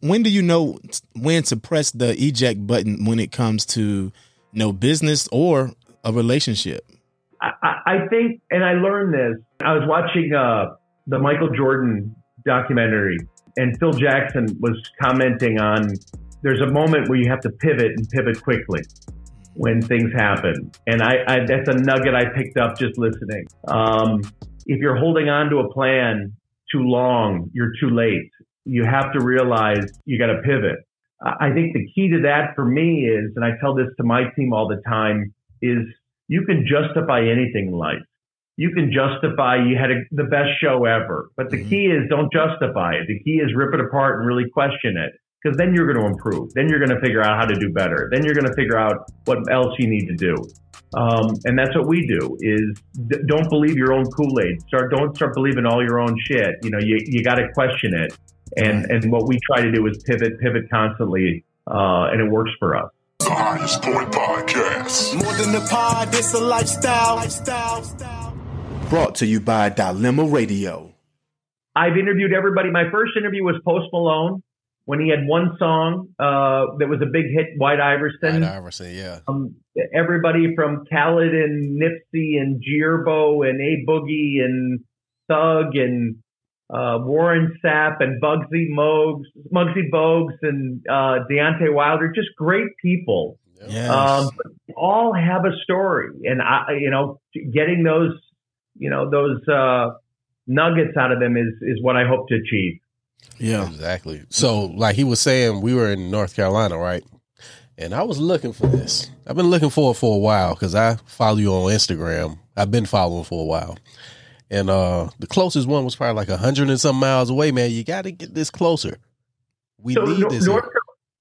when do you know when to press the eject button when it comes to you know business or a relationship? I, I think, and I learned this. I was watching uh, the Michael Jordan documentary, and Phil Jackson was commenting on there's a moment where you have to pivot and pivot quickly when things happen. And I, I that's a nugget I picked up just listening. Um, if you're holding on to a plan too long, you're too late. You have to realize you got to pivot. I think the key to that for me is, and I tell this to my team all the time, is you can justify anything in life. You can justify you had a, the best show ever, but the mm-hmm. key is don't justify it. The key is rip it apart and really question it because then you're going to improve. Then you're going to figure out how to do better. Then you're going to figure out what else you need to do. Um, and that's what we do is d- don't believe your own Kool-Aid. Start, don't start believing all your own shit. You know, you, you got to question it. And, and what we try to do is pivot, pivot constantly. Uh, and it works for us. The highest point podcast. More than the pod, it's a lifestyle. lifestyle. Brought to you by Dilemma Radio. I've interviewed everybody. My first interview was Post Malone when he had one song uh, that was a big hit, White Iverson. White Iverson, yeah. Um, everybody from Khaled and Nipsey and Gierbo and A Boogie and Thug and uh, Warren Sapp and Bugsy Mogs, Muggsy Bogues and uh, Deontay Wilder, just great people. Yes. Um, all have a story, and I, you know, getting those, you know, those uh, nuggets out of them is is what I hope to achieve. Yeah, exactly. So, like he was saying, we were in North Carolina, right? And I was looking for this. I've been looking for it for a while because I follow you on Instagram. I've been following for a while. And uh the closest one was probably like a hundred and some miles away, man. You got to get this closer. We so need this. North,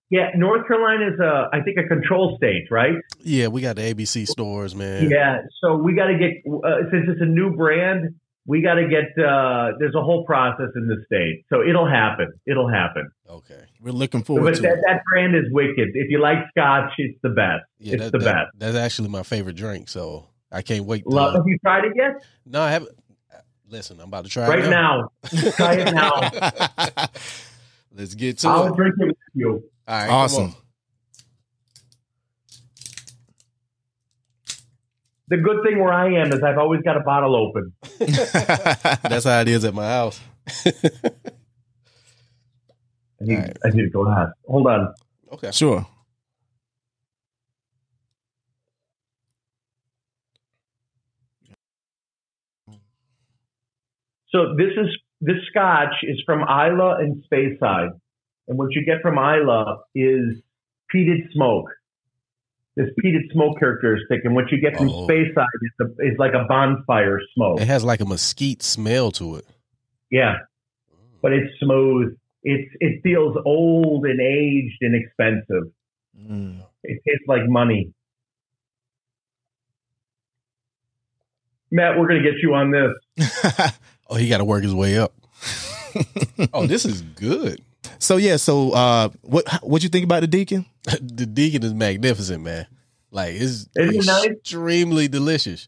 yeah, North Carolina is a, I think, a control state, right? Yeah, we got the ABC stores, man. Yeah, so we got to get uh, since it's a new brand we got to get uh, there's a whole process in the state so it'll happen it'll happen okay we're looking forward but to that, it. that brand is wicked if you like scotch it's the best yeah, it's that, the that, best that's actually my favorite drink so i can't wait to, love have you tried it yet no i haven't listen i'm about to try right it now, now. try it now let's get to I'll it drink it with you all right awesome the good thing where I am is I've always got a bottle open. That's how it is at my house. I need, right. I need to go ahead. Hold on. Okay. Sure. So this is this scotch is from Islay and Speyside, and what you get from Islay is peated smoke this peated smoke characteristic, and what you get from oh. Speyside is, a, is like a bonfire smoke. It has like a mesquite smell to it. Yeah, but it's smooth. It's it feels old and aged and expensive. Mm. It tastes like money. Matt, we're gonna get you on this. oh, he got to work his way up. oh, this is good. So yeah, so uh, what what you think about the deacon? the deacon is magnificent, man. Like it's Isn't extremely nice? delicious.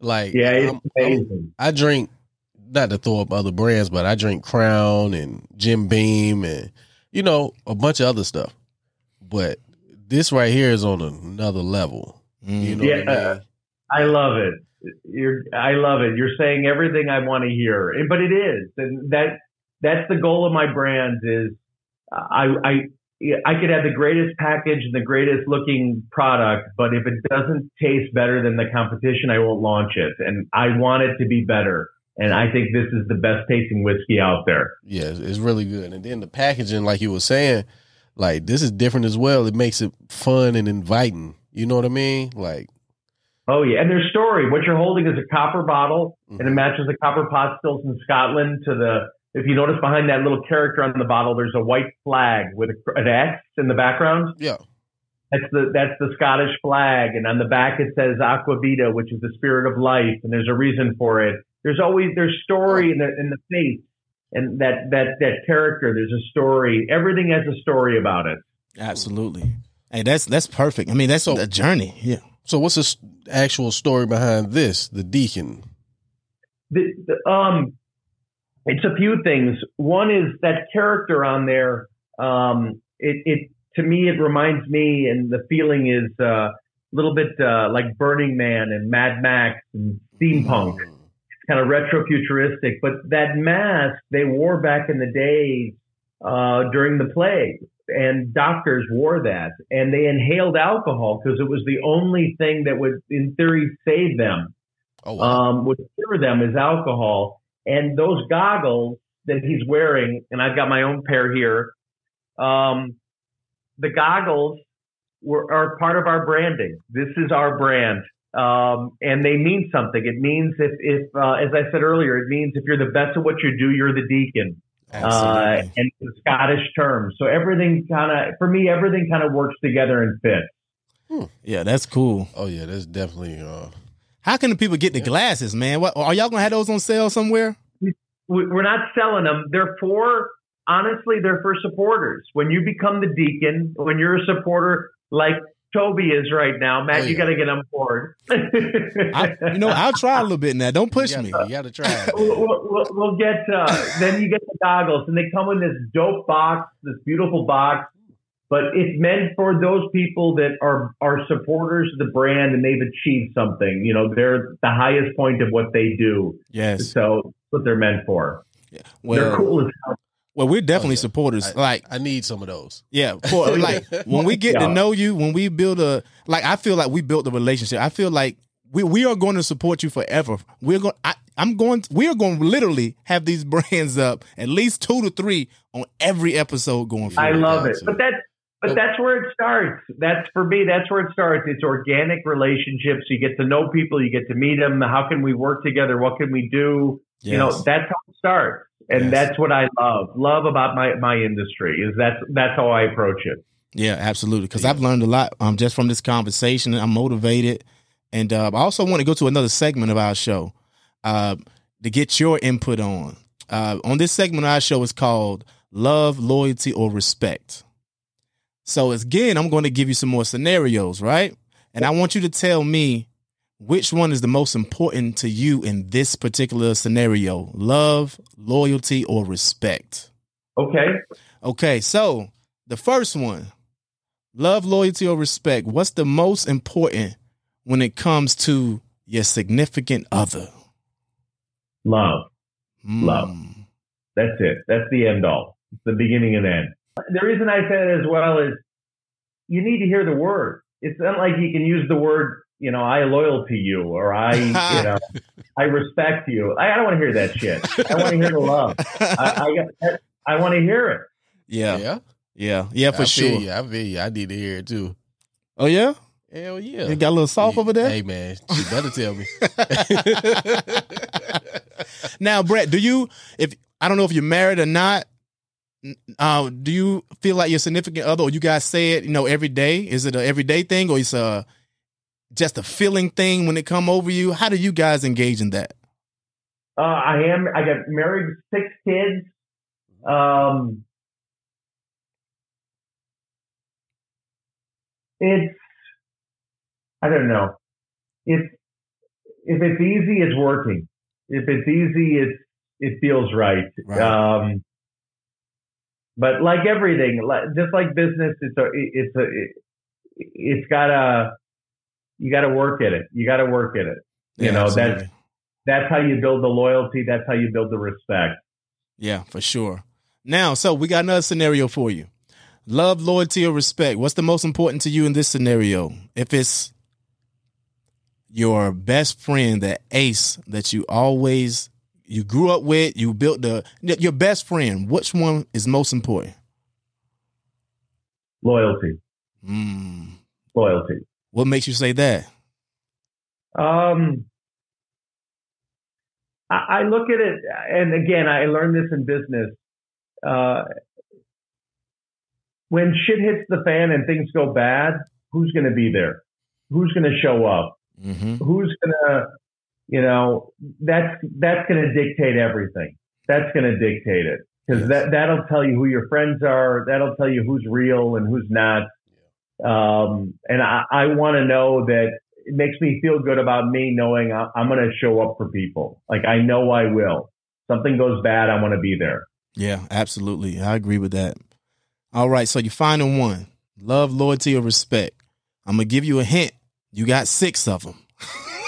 Like yeah, it's I'm, amazing. I'm, i drink not to throw up other brands, but I drink Crown and Jim Beam and you know a bunch of other stuff. But this right here is on another level. Mm. You know yeah, I, mean? I love it. You're, I love it. You're saying everything I want to hear, but it is, and that that's the goal of my brands is I, I, I could have the greatest package and the greatest looking product, but if it doesn't taste better than the competition, I won't launch it. And I want it to be better. And I think this is the best tasting whiskey out there. Yeah, it's really good. And then the packaging, like you were saying, like this is different as well. It makes it fun and inviting. You know what I mean? Like, oh yeah, and their story. What you're holding is a copper bottle, mm-hmm. and it matches the copper pot stills in Scotland to the if you notice behind that little character on the bottle, there's a white flag with an X in the background. Yeah. That's the that's the Scottish flag, and on the back it says Aqua Vitae, which is the spirit of life, and there's a reason for it. There's always there's story in the in the face, and that that that character. There's a story. Everything has a story about it. Absolutely. Hey, that's that's perfect. I mean, that's so, a journey. Yeah. So, what's the actual story behind this? The deacon. The, the um it's a few things. One is that character on there Um, it, it to me it reminds me, and the feeling is uh, a little bit uh, like Burning Man and Mad Max and steampunk. Mm. It's kind of retro futuristic, but that mask they wore back in the days uh, during the plague, and doctors wore that, and they inhaled alcohol because it was the only thing that would, in theory, save them Oh, wow. um, would cure them is alcohol. And those goggles that he's wearing, and I've got my own pair here, um, the goggles were, are part of our branding. This is our brand. Um, and they mean something. It means if, if uh, as I said earlier, it means if you're the best at what you do, you're the deacon. Uh, and it's a Scottish term. So everything kind of, for me, everything kind of works together and fits. yeah, that's cool. oh yeah, that's definitely. Uh, How can the people get the glasses, man? What are y'all gonna have those on sale somewhere? we- we're not selling them. They're for, honestly, they're for supporters. When you become the deacon, when you're a supporter like Toby is right now, Matt, Oh, you got to get on board. I, you know, I'll try a little bit now. Don't push you me. gotta, You got to try. we'll, we'll, we'll- we'll get, uh, then you get the goggles and they come in this dope box, this beautiful box. But it's meant for those people that are, are supporters of the brand and they've achieved something. You know, they're the highest point of what they do. Yes. So that's what they're meant for. they're Well, cool as hell. Well, we're definitely Oh, yeah. supporters. I- like, I need some of those. yeah, for like when we get to know you, when we build a like, I feel like we built a relationship. I feel like we we are going to support you forever. We're going. I, I'm going. We are going to literally have these brands up at least two to three on every episode going forward. I love it. But that's but that's where it starts. That's for me. That's where it starts. It's organic relationships. You get to know people. You get to meet them. How can we work together? What can we do? You know, that's how it starts. And Yes. that's what I love. Love about my my industry is that's that's how I approach it. Yeah, absolutely. Because I've learned a lot um, just from this conversation. I'm motivated, and uh, I also want to go to another segment of our show uh, to get your input on. Uh, on this segment of our show is called "Love, Loyalty, or Respect." So again, I'm going to give you some more scenarios, right? And I want you to tell me which one is the most important to you in this particular scenario: love, loyalty, or respect. Okay. Okay, so the first one love, loyalty, or respect. What's the most important when it comes to your significant other? Love. Mm. Love. That's it. That's the end all. It's the beginning and end. The reason I say it as well is you need to hear the word. It's not like you can use the word, you know, I loyal to you or I, you know, I respect you. I, I don't want to hear that shit. I want to hear the love. I, I, I want to hear it. yeah, yeah, Yeah, yeah, for I sure. You, I feel you. I need to hear it too. Oh yeah, Hell yeah. you got a little soft over there. Hey man, you better tell me. Now, Brett, do you if I don't know if you're married or not? Uh, do you feel like your significant other, or you guys say it, you know, every day? Is it a everyday thing, or it's a just a feeling thing when it come over you? How do you guys engage in that? Uh, I am. I got married, six kids. Um, it's. I don't know. If if it's easy, it's working. If it's easy, it's it feels right. Right. Um, but like everything, like, just like business, it's a it's a it, it's gotta you gotta work at it. You gotta work at it. You know, that's- absolutely. That's how you build the loyalty. That's how you build the respect. Yeah, for sure. Now, so we got another scenario for you. Love, loyalty, or respect. What's the most important to you in this scenario? If it's your best friend, that ace that you always you grew up with, you built the your best friend. Which one is most important? Loyalty, Mm, loyalty. What makes you say that? Um, I, I look at it, and again, I learned this in business. Uh, when shit hits the fan and things go bad, who's going to be there? Who's going to show up? hmm Who's going to, you know, that's that's going to dictate everything. That's going to dictate it because Yes. that that'll tell you who your friends are. That'll tell you who's real and who's not. Um, and I, I want to know that it makes me feel good about me knowing I, I'm going to show up for people. Like I know I will. Something goes bad, I want to be there. Yeah, absolutely. I agree with that. All right, so your final one: love, loyalty, or respect. I'm gonna give you a hint. You got six of them.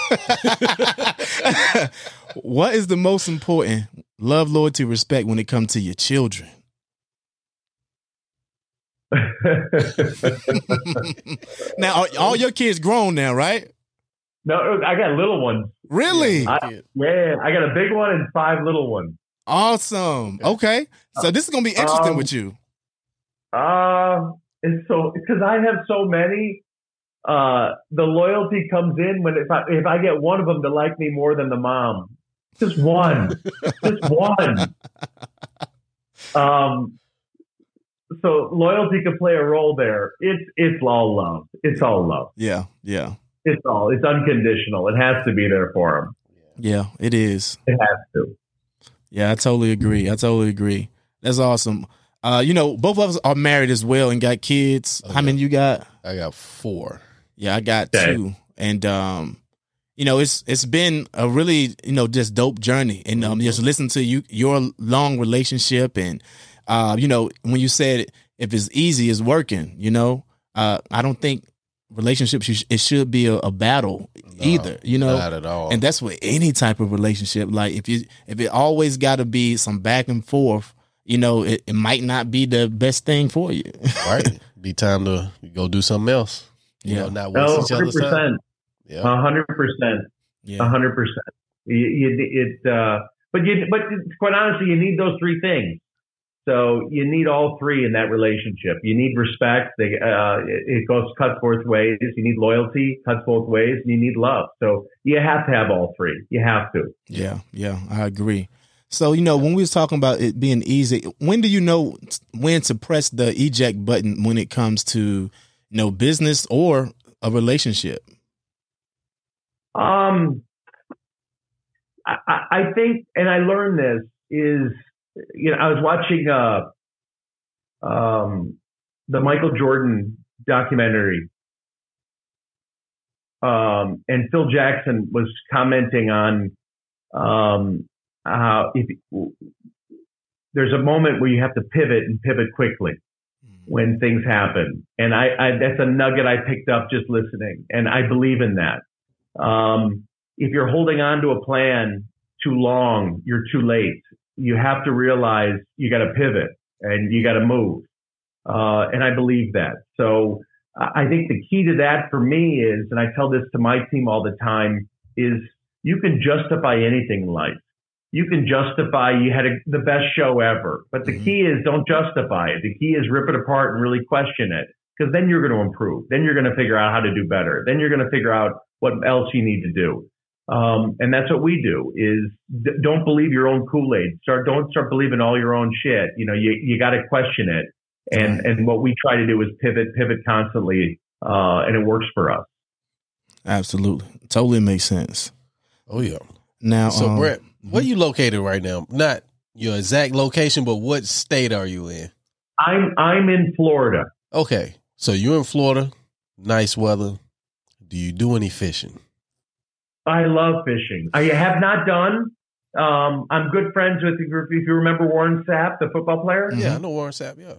what is the most important? Love, loyalty, respect when it comes to your children. now, are all your kids grown now, right? no, I got little ones. Really? I, yeah, I got a big one and five little ones. Awesome. Okay. So this is gonna be interesting Um, with you. Uh, and so because I have so many, uh, the loyalty comes in when if I if I get one of them to like me more than the mom, just one, just one. Um, so loyalty could play a role there. It's it's all love. It's all love. Yeah, yeah, It's all. It's unconditional. It has to be there for them. yeah. It is. It has to. Yeah, I totally agree. I totally agree. That's awesome. Uh, you know, both of us are married as well and got kids. How many you got? I got four. Yeah, I got Okay. two. And um, you know, it's it's been a really, you know, just dope journey. And um just listen to you your long relationship and uh, you know, when you said if it's easy, it's working, you know. Uh I don't think relationships it should be a, a battle either, you know. Not at all. And that's with any type of relationship. Like if you if it always got to be some back and forth, you know, it, it might not be the best thing for you. right. Be time to go do something else. You Yeah. know, not No, waste each hundred other's time. percent. Yeah. hundred percent. yeah. Hundred percent. You, you, it, uh, but you, but quite honestly, you need those three things. So you need all three in that relationship. You need respect. They, uh, it, it goes cuts both ways. You need loyalty, cuts both ways. And you need love. So you have to have all three. You have to. Yeah, yeah, I agree. So you know, when we was talking about it being easy, when do you know when to press the eject button when it comes to you know business or a relationship? Um, I, I I think, and I learned this is, you know, I was watching uh, um, the Michael Jordan documentary, um, and Phil Jackson was commenting on um, how if there's a moment where you have to pivot and pivot quickly when things happen. And I, I that's a nugget I picked up just listening, and I believe in that. Um, if you're holding on to a plan too long, you're too late. You have to realize you got to pivot and you got to move. Uh, and I believe that. So I think the key to that for me is, and I tell this to my team all the time, is you can justify anything in life. You can justify you had a, the best show ever, but the Mhm. key is don't justify it. The key is rip it apart and really question it because then you're going to improve. Then you're going to figure out how to do better. Then you're going to figure out what else you need to do. Um, and that's what we do is d- don't believe your own Kool-Aid. Start, don't start believing all your own shit. You know, you, you got to question it. And, and what we try to do is pivot, pivot constantly. Uh, and it works for us. Absolutely, totally makes sense. Oh yeah. Now, So um, Brett, where you located right now? Not your exact location, but what state are you in? I'm, I'm in Florida. Okay. So you're in Florida, nice weather. Do you do any fishing? I love fishing. I have not done. Um, I'm good friends with, if you remember Warren Sapp, the football player. Yeah, I know Warren Sapp, yeah.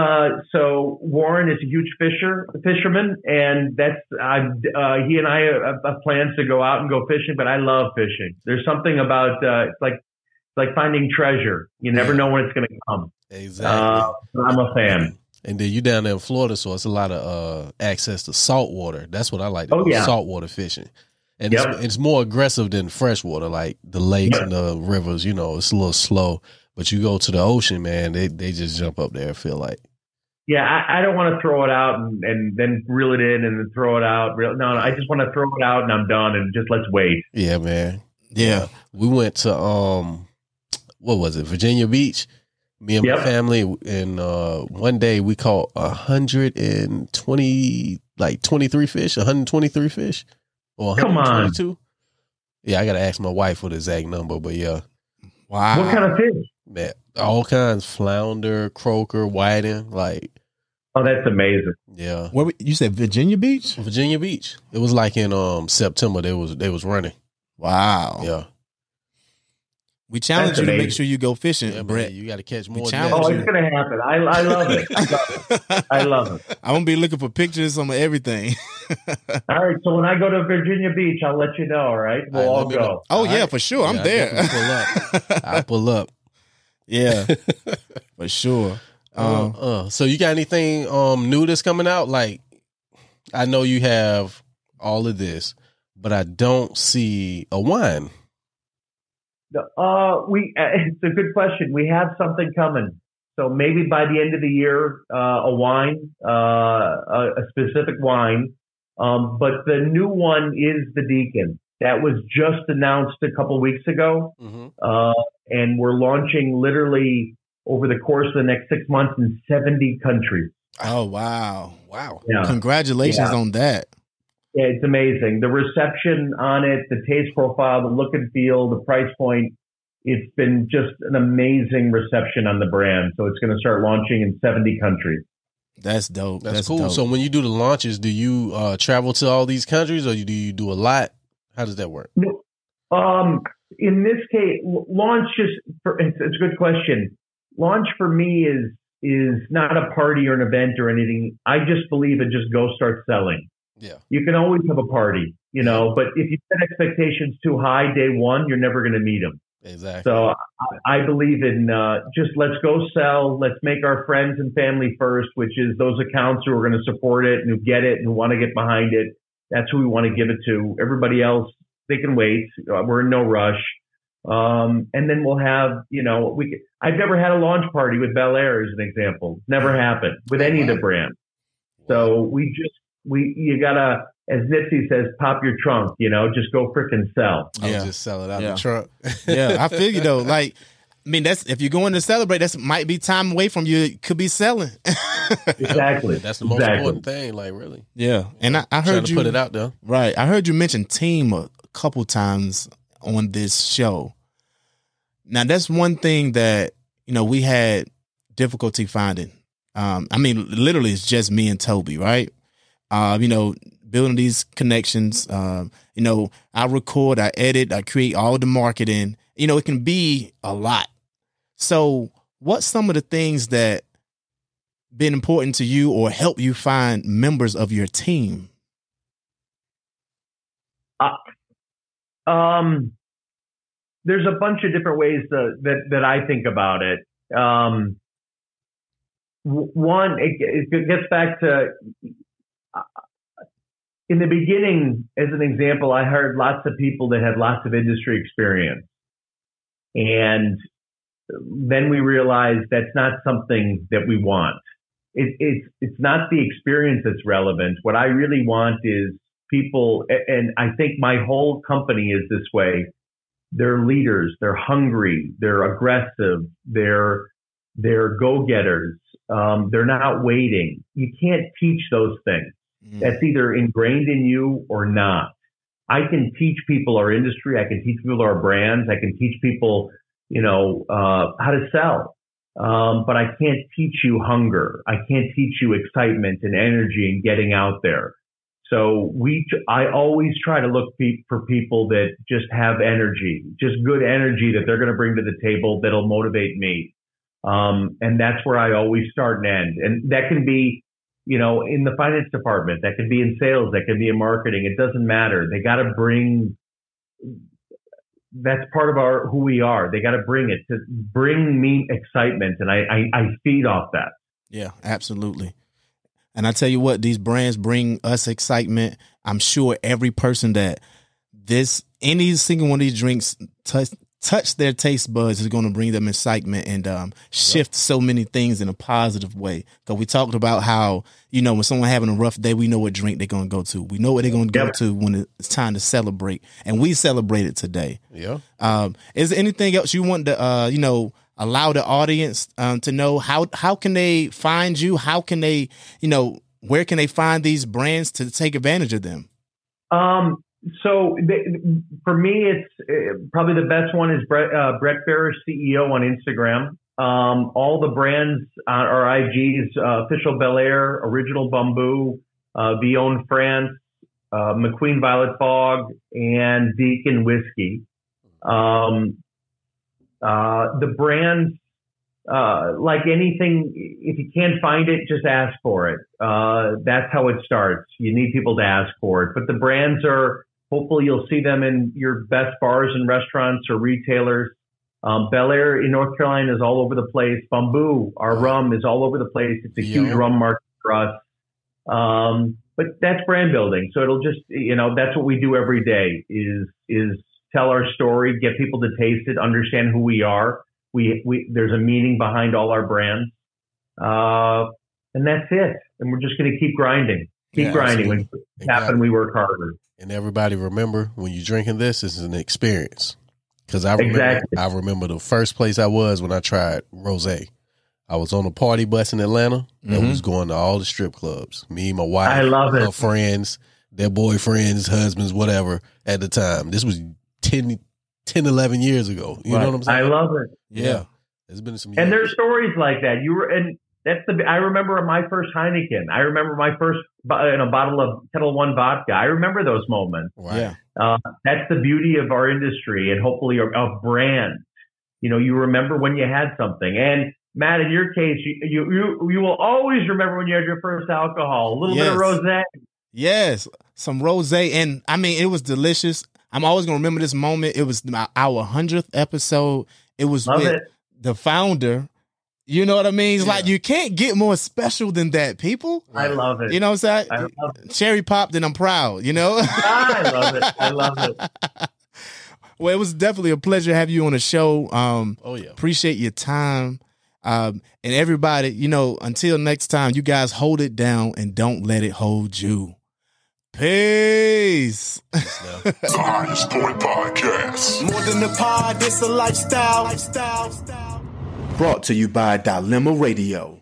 Uh, so Warren is a huge fisher, fisherman, and that's I. Uh, he and I have, have plans to go out and go fishing. But I love fishing. There's something about uh, it's like it's like finding treasure. You never Yeah. know when it's going to come. Exactly. Uh, I'm a fan. and then you down there in Florida, so it's a lot of uh, access to salt water. That's what I like to Oh, do, yeah. saltwater fishing. And Yep. it's, it's more aggressive than freshwater, like the lakes Yep. and the rivers, you know, it's a little slow. But you go to the ocean, man, they, they just jump up there, I feel like. Yeah, I, I don't want to throw it out and, and then reel it in and then throw it out. No, no, I just want to throw it out and I'm done and just let's wait. Yeah, man. yeah, we went to um what was it virginia beach me and Yep. my family and uh one day we caught a hundred and twenty like 23 fish 123 fish or Come on. yeah i gotta ask my wife for the exact number but yeah wow. What kind of fish? man all kinds flounder croaker whiting like Oh, that's amazing. yeah Where we- you said Virginia Beach? virginia beach it was like in um september they was they was running Wow. yeah We challenge That's you to make sure you go fishing, Yeah, Brett. you got to catch more. than. Oh, it's gonna happen. I, I love it. I love it. I love it. I'm gonna be looking for pictures of everything. All right. So when I go to Virginia Beach, I'll let you know. All right. We'll All right, all let me go. oh All yeah, right. for sure. I'm Yeah, I there. pull up. I'll pull up. yeah, for sure. Uh, Um, uh, so you got anything um new that's coming out? Like, I know you have all of this, but I don't see a wine. Uh, we. Uh, it's a good question. We have something coming. So maybe by the end of the year, uh, a wine, uh, a, a specific wine. Um, but the new one is the Deacon. That was just announced a couple weeks ago. Mm-hmm. Uh, and we're launching literally over the course of the next six months in 70 countries. oh wow, Wow. Yeah. congratulations Yeah. on that. Yeah, it's amazing. The reception on it, the taste profile, the look and feel, the price point. It's been just an amazing reception on the brand. So it's going to start launching in 70 countries. That's dope. That's, That's, cool. dope. So when you do the launches, do you uh, travel to all these countries, or do you do a lot? How does that work? Um, in this case, launch is for, it's, it's a good question. Launch for me is is not a party or an event or anything. I just believe in just go start selling. Yeah. You can always have a party, you know, but if you set expectations too high day one, you're never going to meet them. Exactly. So I, I believe in uh, just let's go sell. Let's make our friends and family first, which is those accounts who are going to support it and who get it and who want to get behind it. That's who we want to give it to. Everybody else, they can wait. Uh, We're in no rush. Um, and then we'll have, you know, we. Could, I've never had a launch party with Belaire as an example. Never happened with any of the brands. So we just we you gotta, as Nipsey says, pop your trunk. You know, just go frickin' sell. I Yeah. just sell it out Yeah. the trunk. yeah, I feel you though. Like, I mean, that's if you're going to celebrate, that's might be time away from you. It could be selling. Exactly. That's the most Exactly. important thing. Like really, yeah, and I, I heard to you put it out though. right. I heard you mention team a couple times on this show. Now, that's one thing that you know we had difficulty finding. Um, I mean, literally, it's just me and Toby, right? Uh, you know, building these connections. Um, you know, I record, I edit, I create all the marketing. You know, it can be a lot. So, what's some of the things that been important to you or help you find members of your team? Um, there's a bunch of different ways to, that that I think about it. Um, one, it, it gets back to uh, in the beginning. As an example, I heard lots of people that had lots of industry experience, and then we realized that's not something that we want. It, it's it's not the experience that's relevant. What I really want is people, and I think my whole company is this way. They're leaders. They're hungry. They're aggressive. They're they're go getters. Um, they're not waiting. You can't teach those things. Mm. That's either ingrained in you or not. I can teach people our industry. I can teach people our brands. I can teach people, you know, uh, how to sell. Um, but I can't teach you hunger. I can't teach you excitement and energy and getting out there. So we, I always try to look for people that just have energy, just good energy that they're going to bring to the table that'll motivate me. Um, and that's where I always start and end. And that can be, you know, in the finance department, that could be in sales, that could be in marketing. It doesn't matter. They got to bring, that's part of our, who we are. They got to bring it to bring me excitement. And I, I, I feed off that. Yeah, absolutely. And I tell you what, these brands bring us excitement. I'm sure every person that this any single one of these drinks touch touch their taste buds is going to bring them excitement and um, shift so many things in a positive way. Because we talked about how you know when someone having a rough day, we know what drink they're going to go to. We know what they're going to go to when it's time to celebrate, and we celebrated today. Yeah. Um, is there anything else you want to, uh, you know, allow the audience um, to know? How how can they find you? How can they, you know, where can they find these brands to take advantage of them? Um, so th- for me, it's uh, probably the best one is Brett, uh, Brett CEO on Instagram. Um, all the brands uh, are IGs, uh, official Belaire, original Bumbu, uh, Villon France, uh, McQueen Violet Fog, and Deacon Whiskey. Um, Uh, the brands, uh, like anything, if you can't find it, just ask for it. Uh, that's how it starts. You need people to ask for it. But the brands are, hopefully you'll see them in your best bars and restaurants or retailers. Um, Belaire in North Carolina is all over the place. Bumbu, our rum, is all over the place. It's a Yeah. huge rum market for us. Um, but that's brand building. So it'll just, you know, that's what we do every day is, is tell our story, get people to taste it, understand who we are. We, we, there's a meaning behind all our brands. Uh, and that's it. And we're just going to keep grinding, keep Yeah, grinding. When absolutely. things happen, we work harder. And everybody remember when you're drinking this, this is an experience. Because I remember, Exactly. I remember the first place I was when I tried rosé. I was on a party bus in Atlanta and Mhm. was going to all the strip clubs. Me, my wife, I love it. her friends, their boyfriends, husbands, whatever. At the time, this was 10, 10 11 years ago. You know what I'm saying? I love it. yeah. It's been some. And there's stories like that. You were, and that's the. I remember my first Heineken. I remember my first bo- in a bottle of Ketel One vodka. I remember those moments. right. Yeah. Uh, that's the beauty of our industry and hopefully of, of brand. You know, you remember when you had something. And Matt, in your case, you you you, you will always remember when you had your first alcohol. A little bit of Yes. rosé. Yes, some rose, and I mean it was delicious. I'm always gonna remember this moment. It was my, our hundredth episode. It was Love with it. the founder. You know what I mean? It's Yeah. like you can't get more special than that, people. I love it. You know what I'm saying? I love it. Cherry popped, and I'm proud. You know. I love it. I love it. well, it was definitely a pleasure to have you on the show. Um, Oh yeah. appreciate your time. Um, and everybody, you know, until next time, you guys hold it down and don't let it hold you. Peace. Now. The Highest Point Podcast. More than a pod, it's a lifestyle. lifestyle. Brought to you by Dilemma Radio.